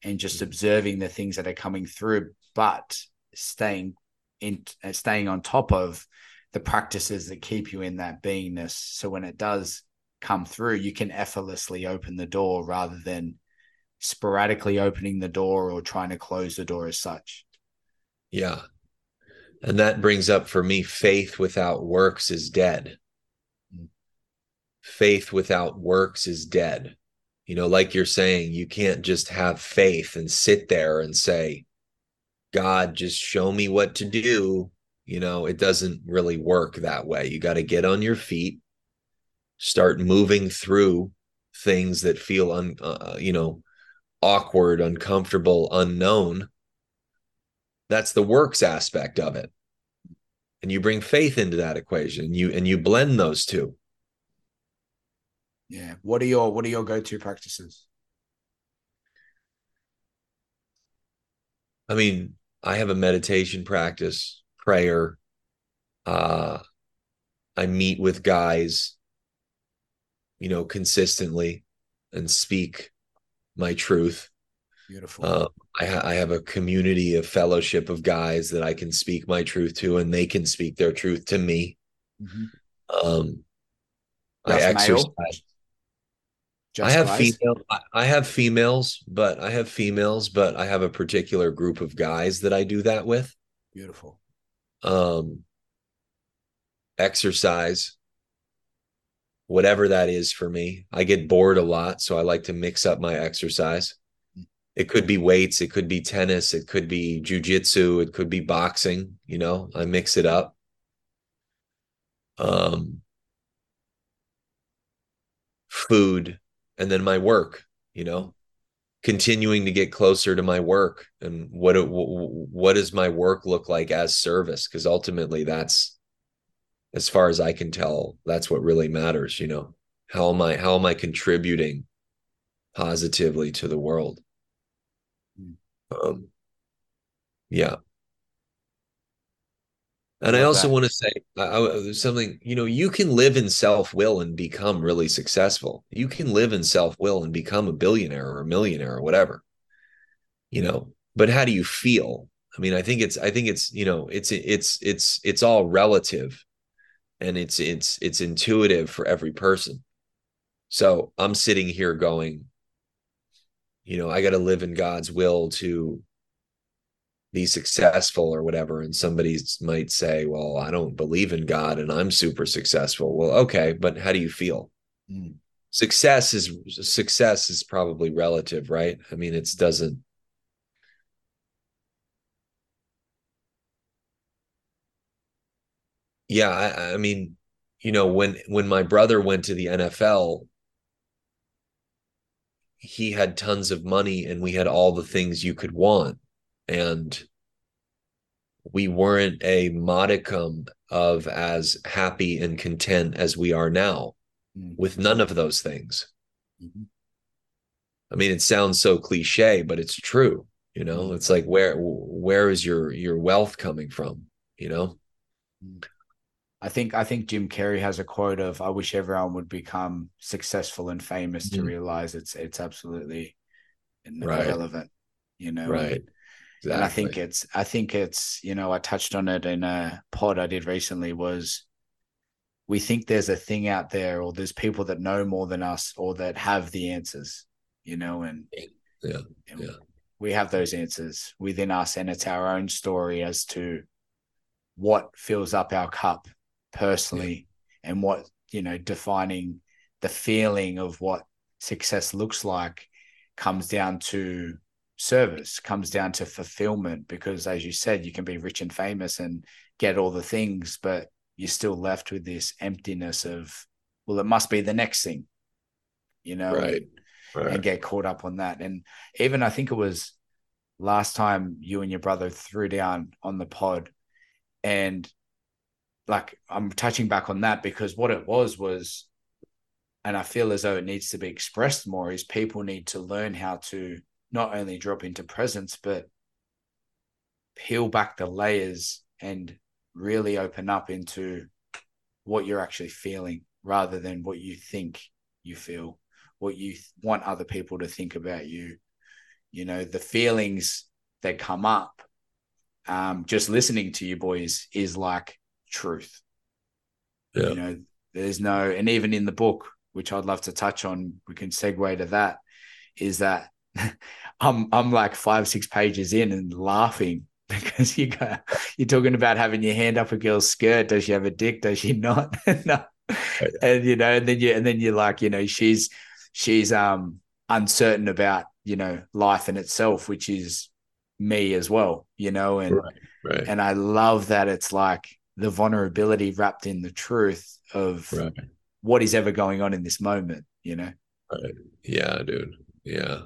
and just observing the things that are coming through, but staying in, uh, staying on top of the practices that keep you in that beingness. So when it does come through, you can effortlessly open the door rather than sporadically opening the door or trying to close the door as such. Yeah. And that brings up for me faith without works is dead. Mm. Faith without works is dead. You know, like you're saying, you can't just have faith and sit there and say, God, just show me what to do. You know, it doesn't really work that way. You got to get on your feet, start moving through things that feel un, uh, you know, awkward, uncomfortable, unknown. That's the works aspect of it. And you bring faith into that equation. You and you blend those two. Yeah. What are your what are your go-to practices? I mean, I have a meditation practice, prayer. Uh I meet with guys, you know, consistently and speak my truth. Beautiful. Uh, I, ha- I have a community of fellowship of guys that I can speak my truth to, and they can speak their truth to me. Mm-hmm. Um, I exercise. I have female. I have females, but I have females, but I have a particular group of guys that I do that with. Beautiful. Um, exercise whatever that is for me. I get bored a lot, so I like to mix up my exercise. It could be weights, it could be tennis, it could be jujitsu, it could be boxing, you know, I mix it up. Um food and then my work, you know, continuing to get closer to my work and what it, what does my work look like as service because ultimately that's as far as I can tell, that's what really matters, you know. How am I how am I contributing positively to the world? Hmm. Um yeah. And I also that. want to say uh, something, you know, you can live in self will and become really successful. You can live in self will and become a billionaire or a millionaire or whatever, you know, but how do you feel? I mean, I think it's, I think it's, you know, it's, it's, it's, it's all relative and it's it's it's intuitive for every person. So i'm sitting here going you know i got to live in god's will to be successful or whatever. And somebody might say well i don't believe in god and i'm super successful. Well okay but how do you feel? Mm. success is success is probably relative right? I mean it doesn't yeah, I, I mean, you know, when when my brother went to the NFL, he had tons of money and we had all the things you could want. And we weren't a modicum of as happy and content as we are now mm-hmm. with none of those things. Mm-hmm. I mean, it sounds so cliche, but it's true. You know, mm-hmm. it's like where where is your your wealth coming from? You know. Mm. I think I think Jim Carrey has a quote of "I wish everyone would become successful and famous mm-hmm. to realize it's it's absolutely right. irrelevant." You know, right? Exactly. And I think it's I think it's you know I touched on it in a pod I did recently was we think there's a thing out there or there's people that know more than us or that have the answers, you know, and yeah, and yeah. we have those answers within us and it's our own story as to what fills up our cup personally yeah. and what you know defining the feeling of what success looks like comes down to service comes down to fulfillment because as you said you can be rich and famous and get all the things but you're still left with this emptiness of well it must be the next thing you know right, right. and get caught up on that and even i think it was last time you and your brother threw down on the pod and like I'm touching back on that because what it was was, and I feel as though it needs to be expressed more, is people need to learn how to not only drop into presence, but peel back the layers and really open up into what you're actually feeling rather than what you think you feel, what you want other people to think about you. You know, the feelings that come up um, just listening to you boys is like truth. Yeah. You know, there's no, and even in the book, which I'd love to touch on, we can segue to that, is that I'm I'm like five, six pages in and laughing because you go, you're talking about having your hand up a girl's skirt. Does she have a dick? Does she not? no. And you know, and then you and then you're like, you know, she's she's um uncertain about, you know, life in itself, which is me as well, you know, and right, right. and I love that it's like the vulnerability wrapped in the truth of right. what is ever going on in this moment, you know. Right. Yeah, dude. Yeah.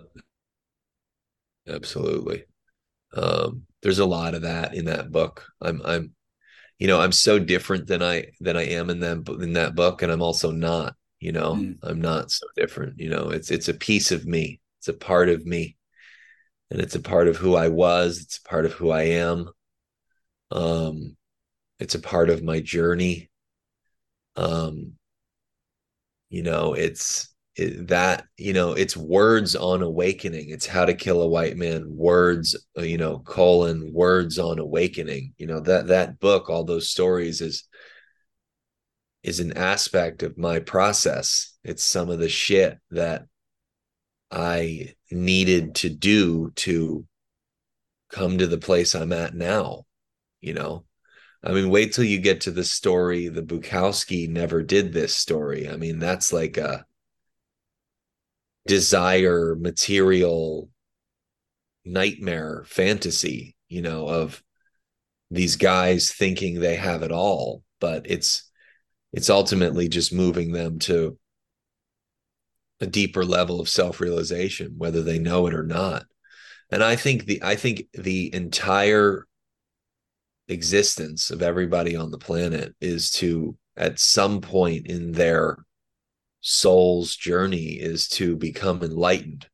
Absolutely. Um, there's a lot of that in that book. I'm I'm you know, I'm so different than I than I am in that in that book, and I'm also not, you know, Mm. I'm not so different. You know, it's it's a piece of me. It's a part of me. And it's a part of who I was. It's a part of who I am. Um, it's a part of my journey. Um, you know, it's it, that you know it's words on awakening. It's how to kill a white man words uh, you know colon words on awakening. You know that that book all those stories is is an aspect of my process. It's some of the shit that i needed to do to come to the place i'm at now you know i mean wait till you get to the story the bukowski never did this story. I mean that's like a desire material nightmare fantasy you know of these guys thinking they have it all but it's it's ultimately just moving them to a deeper level of self-realization whether they know it or not. And i think the i think the entire existence of everybody on the planet is to at some point in their soul's journey is to become enlightened.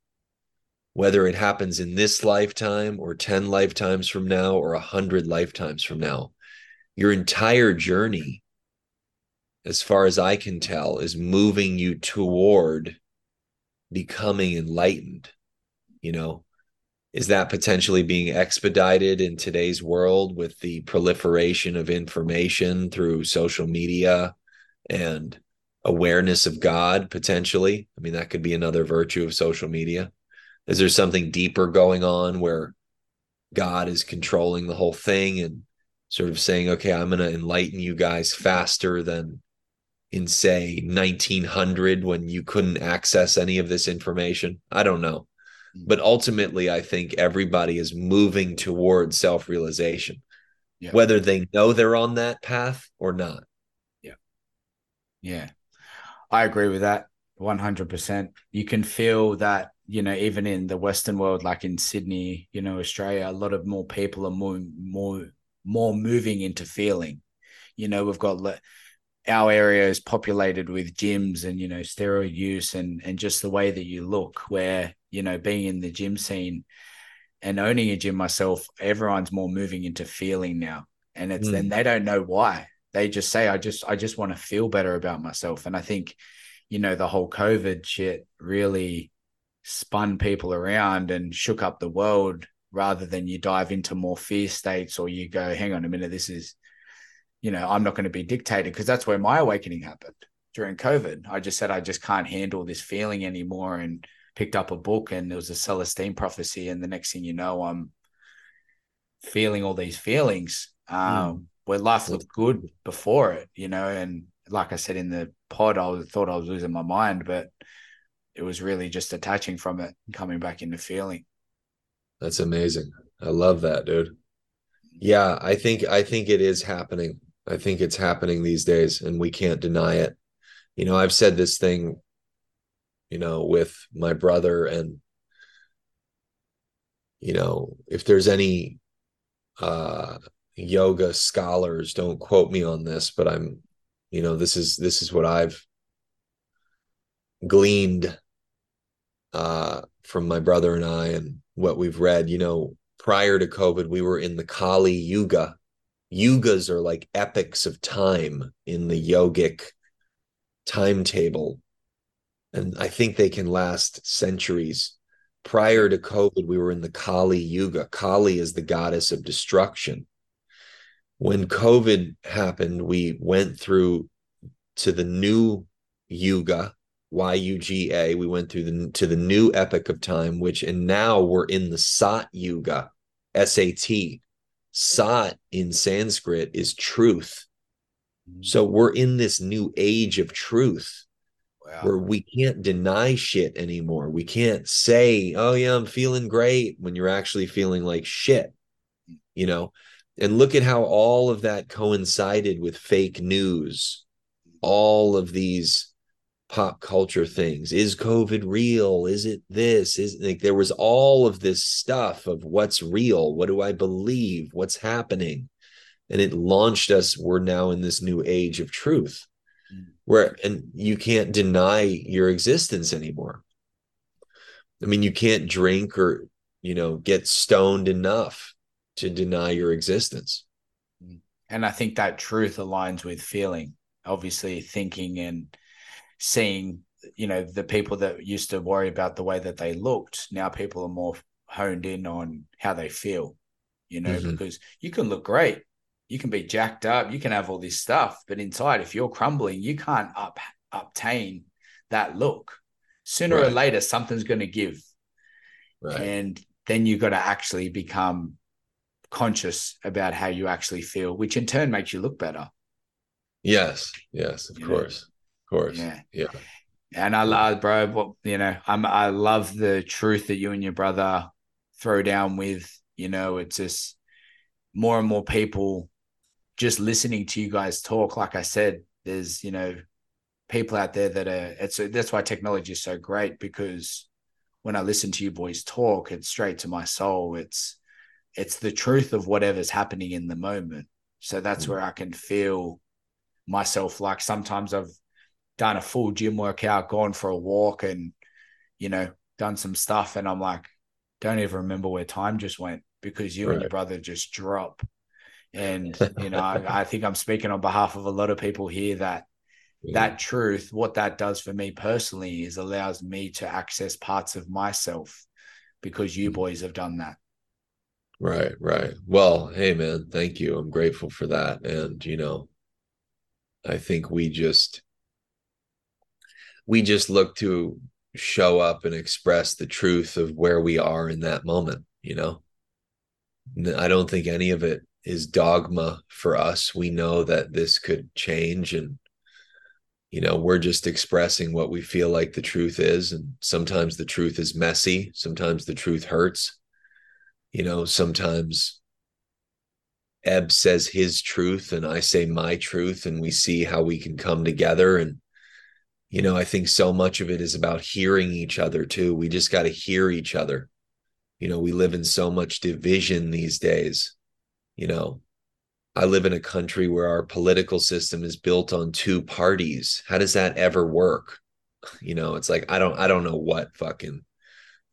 Whether it happens in this lifetime or 10 lifetimes from now or 100 lifetimes from now your entire journey as far as i can tell is moving you toward becoming enlightened you know is that potentially being expedited in today's world with the proliferation of information through social media and awareness of God potentially. I mean, that could be another virtue of social media. Is there something deeper going on where God is controlling the whole thing and sort of saying, okay, I'm going to enlighten you guys faster than in, say, 1900 when you couldn't access any of this information? I don't know. But ultimately, I think everybody is moving towards self realization, Yeah. whether they know they're on that path or not. Yeah. Yeah. I agree with that 100%. You can feel that, you know, even in the Western world, like in Sydney, you know, Australia, a lot of more people are more, more, more moving into feeling. You know, we've got le- our area is populated with gyms and, you know, steroid use and, and just the way that you look, where, you know, being in the gym scene and owning a gym myself, everyone's more moving into feeling now. And it's, Mm. and they don't know why. They just say i just i just want to feel better about myself. And i think you know the whole covid shit really spun people around and shook up the world rather than you dive into more fear states or you go hang on a minute this is you know i'm not going to be dictated. Because that's where my awakening happened during covid. I just said i just can't handle this feeling anymore. And picked up a book and there was a celestine prophecy and the next thing you know i'm feeling all these feelings um where life looked good before it, you know. And like I said in the pod, I was, thought I was losing my mind, but it was really just detaching from it and coming back into feeling. That's amazing. I love that, dude. Yeah, I think I think it is happening. I think it's happening these days and we can't deny it. You know, I've said this thing you know with my brother and you know, if there's any uh yoga scholars, don't quote me on this, but I'm you know, this is this is what I've gleaned uh from my brother and I and what we've read, you know, prior to COVID, we were in the Kali Yuga. Yugas are like epics of time in the yogic timetable. And I think they can last centuries. Prior to COVID, we were in the Kali Yuga. Kali is the goddess of destruction. When COVID happened, we went through to the new Yuga, Y-U-G-A. We went through the to the new epoch of time, which and now we're in the Sat Yuga, S-A-T. Sat in Sanskrit is truth. Mm. So we're in this new age of truth wow. where we can't deny shit anymore. We can't say, "Oh yeah, I'm feeling great" when you're actually feeling like shit. You know, and look at how all of that coincided with fake news. All of these pop culture things. Is COVID real? Is it this? Is like there was all of this stuff of what's real? What do I believe? What's happening? And it launched us. We're now in this new age of truth. Where, and you can't deny your existence anymore. I mean, you can't drink or, you know, get stoned enough to deny your existence. And I think that truth aligns with feeling, obviously, thinking and seeing you know the people that used to worry about the way that they looked now people are more honed in on how they feel you know mm-hmm. because you can look great you can be jacked up you can have all this stuff but inside if you're crumbling you can't up obtain that look sooner right. or later something's going to give right. and then you've got to actually become conscious about how you actually feel which in turn makes you look better yes yes of you course know? course. Yeah. Yeah. And I love, bro, what you know, I'm I love the truth that you and your brother throw down with, you know, it's just more and more people just listening to you guys talk. Like I said, there's, you know, people out there that are it's that's why technology is so great because when I listen to you boys talk, it's straight to my soul. It's it's the truth of whatever's happening in the moment. So that's mm-hmm. where I can feel myself like sometimes I've done a full gym workout, gone for a walk, and you know, done some stuff. And I'm like, don't even remember where time just went because you right. and your brother just drop. And you know, I, I, think I'm speaking on behalf of a lot of people here that yeah. that truth, what that does for me personally, is allows me to access parts of myself because you mm. boys have done that. Right, right. Well, hey man, thank you. I'm grateful for that. And you know, I think we just we just look to show up and express the truth of where we are in that moment you know i don't think any of it is dogma for us. We know that this could change and you know we're just expressing what we feel like the truth is. And sometimes the truth is messy. Sometimes the truth hurts. You know sometimes eb says his truth and i say my truth and we see how we can come together. And you know i think so much of it is about hearing each other too. We just got to hear each other. You know we live in so much division these days you know i live in a country where our political system is built on two parties. How does that ever work? You know it's like i don't i don't know what fucking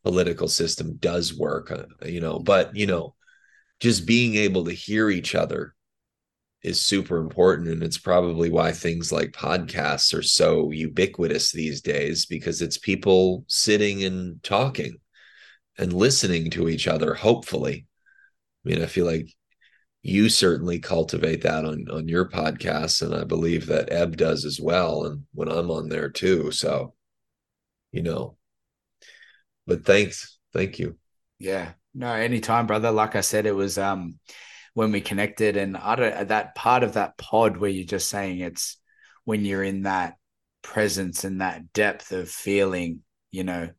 political system does work uh, you know but you know just being able to hear each other is super important and it's probably why things like podcasts are so ubiquitous these days because it's people sitting and talking and listening to each other hopefully. I mean i feel like you certainly cultivate that on on your podcast and i believe that eb does as well and when i'm on there too so you know but thanks thank you yeah no anytime brother like i said it was um when we connected. And I don't that part of that pod where you're just saying it's when you're in that presence and that depth of feeling, you know,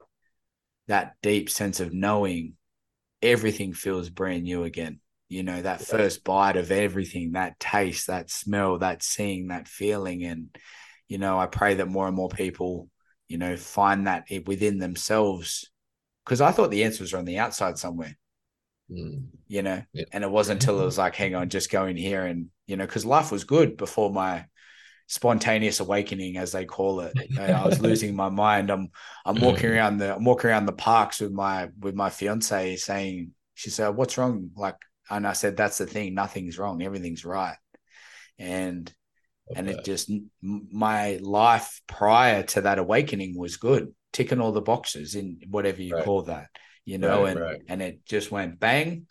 that deep sense of knowing, everything feels brand new again. You know, that first bite of everything, that taste, that smell, that seeing, that feeling. And, you know, I pray that more and more people, you know, find that within themselves. Because I thought the answers are on the outside somewhere. Mm. You know, yeah. and it wasn't until it was like, hang on, just go in here and, you know, because life was good before my spontaneous awakening, as they call it. I was losing my mind. I'm I'm walking around the I'm walking around the parks with my with my fiance saying, she said, What's wrong? Like, and I said, That's the thing, nothing's wrong, everything's right. And okay. and it just my life prior to that awakening was good, ticking all the boxes in whatever you right. call that you know, right, and right. and it just went bang.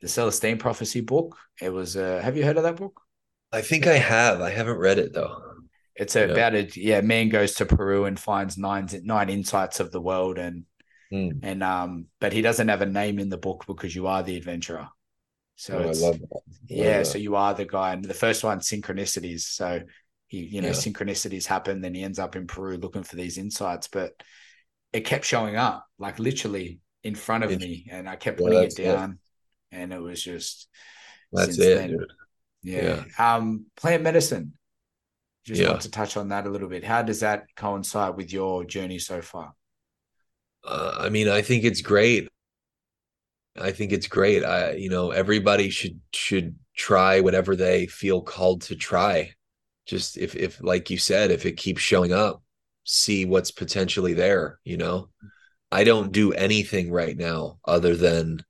The Celestine Prophecy book. It was. Uh, have you heard of that book? I think I have. I haven't read it though. It's about a Yeah, man goes to Peru and finds nine nine insights of the world, and Mm. and um, but he doesn't have a name in the book because you are the adventurer. So Oh, I love that. Love yeah, that. so you are the guy, and the first one synchronicities. So he, you know, Yeah. synchronicities happen. Then he ends up in Peru looking for these insights, but it kept showing up, like literally in front of It- me, and I kept Yeah, putting it that's it. down, and it was just That's since it, then. dude. yeah. Um, plant medicine. Just Yeah. want to touch on that a little bit. How does that coincide with your journey so far? Uh, I mean, I think it's great. I think it's great. I, you know, everybody should should try whatever they feel called to try. Just if if like you said, if it keeps showing up, see what's potentially there, you know. I don't do anything right now other than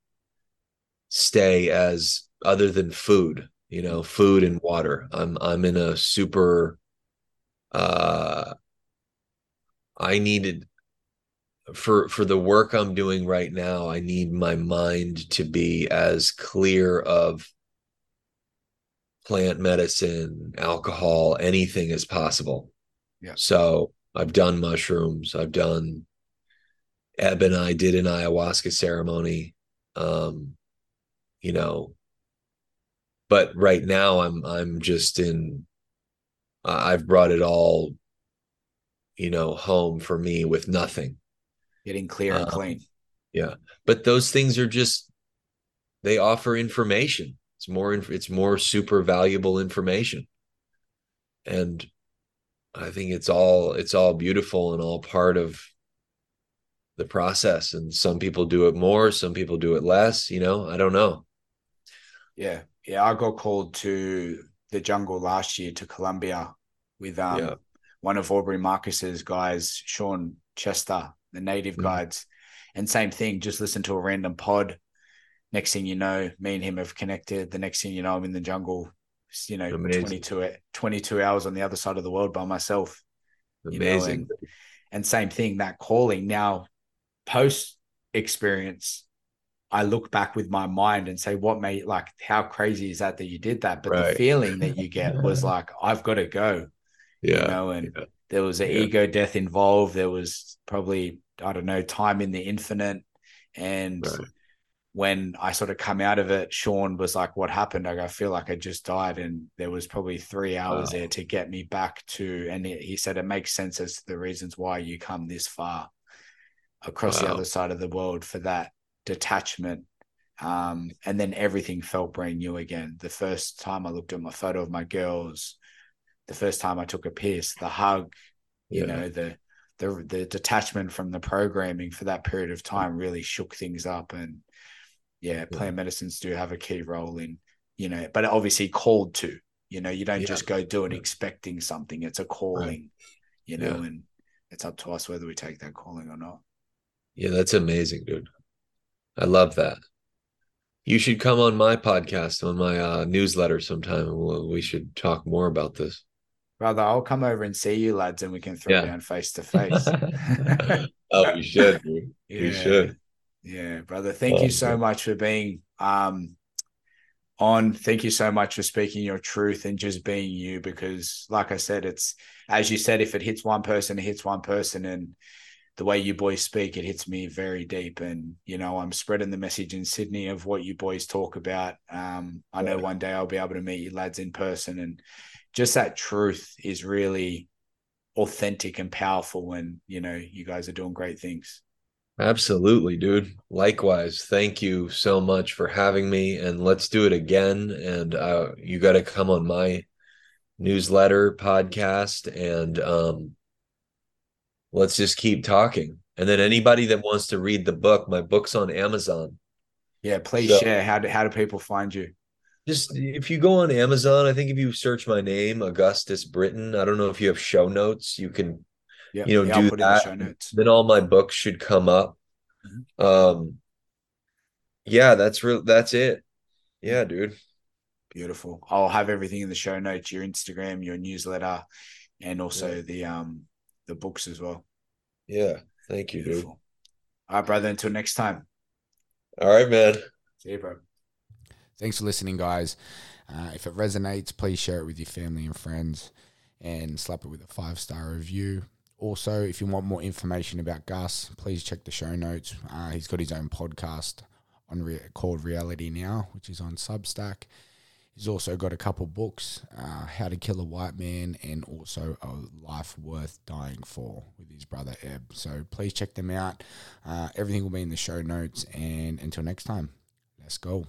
stay as other than food, you know, food and water. I'm I'm in a super uh I needed for for the work I'm doing right now, I need my mind to be as clear of plant medicine, alcohol, anything as possible. Yeah. So I've done mushrooms. I've done Eb and I did an ayahuasca ceremony. Um, you know, but right now I'm I'm just in I've brought it all, you know, home for me with nothing. Getting clear and Um, clean. Yeah. But those things are just they offer information. It's more it's more super valuable information. And I think it's all it's all beautiful and all part of the process and some people do it more, some people do it less, you know, I don't know. Yeah, yeah. I got called to the jungle last year to Colombia with um Yeah. one of Aubrey Marcus's guys, Sean Chester, the native Mhm. guides, and same thing. Just listen to a random pod. Next thing you know, me and him have connected. The next thing you know, I'm in the jungle. You know, Amazing. 22, 22 hours on the other side of the world by myself. You know, Amazing. and same thing that calling now post experience i look back with my mind and say what made like how crazy is that that you did that but the feeling that you get was like i've got to go yeah. you know and yeah. there was an Yeah. ego death involved there was probably i don't know time in the infinite and Right. when i sort of come out of it sean was like what happened i I feel like i just died and there was probably three hours Wow. there to get me back to and he said it makes sense as to the reasons why you come this far across the other side of the world for that detachment um, and then everything felt brand new again the first time i looked at my photo of my girls the first time i took a piss the hug you Yeah. know the the the detachment from the programming for that period of time really shook things up and yeah plant medicines do have a key role in you know but obviously called to you know you don't Yeah. just go do it Yeah. expecting something it's a calling you know and it's up to us whether we take that calling or not Yeah, that's amazing, dude. I love that. You should come on my podcast, on my uh, newsletter sometime, and we'll, we should talk more about this. Brother i'll come over and see you lads and we can throw Yeah. down face to face oh, you should, dude. Yeah. should. Yeah, brother. Thank Oh, you so man. much for being um on. Thank you so much for speaking your truth and just being you because like I said, it's as you said, if it hits one person, it hits one person and the way you boys speak, it hits me very deep. And you know, I'm spreading the message in Sydney of what you boys talk about. Um, I know one day I'll be able to meet you lads in person and just that truth is really authentic and powerful when you know you guys are doing great things. Absolutely, dude. Likewise. Thank you so much for having me. And let's do it again. And uh, you got to come on my newsletter podcast and um, let's just keep talking. And then anybody that wants to read the book, my book's on Amazon. Yeah, please So- share. How do how do people find you? Just if you go on Amazon, I think if you search my name, Augustus Britton, I don't know if you have show notes, you can Yeah, You know, yeah, do put it in the that. show notes. then all my books should come up. Mm-hmm. Um yeah, that's real that's it. Yeah, dude. Beautiful. I'll have everything in the show notes, your Instagram, your newsletter, and also the um the books as well. Yeah. Thank you, dude. All right, brother. Until next time. All right, man. See you, bro. Thanks for listening, guys. Uh, if it resonates, please share it with your family and friends. and slap it with a five star review. Also, if you want more information about Gus, please check the show notes. Uh, he's got his own podcast on re- called Reality Now, which is on Substack. He's also got a couple books, uh, How to Kill a White Man, and also A Life Worth Dying For with his brother Eb. So please check them out. Uh, everything will be in the show notes. And until next time, let's go.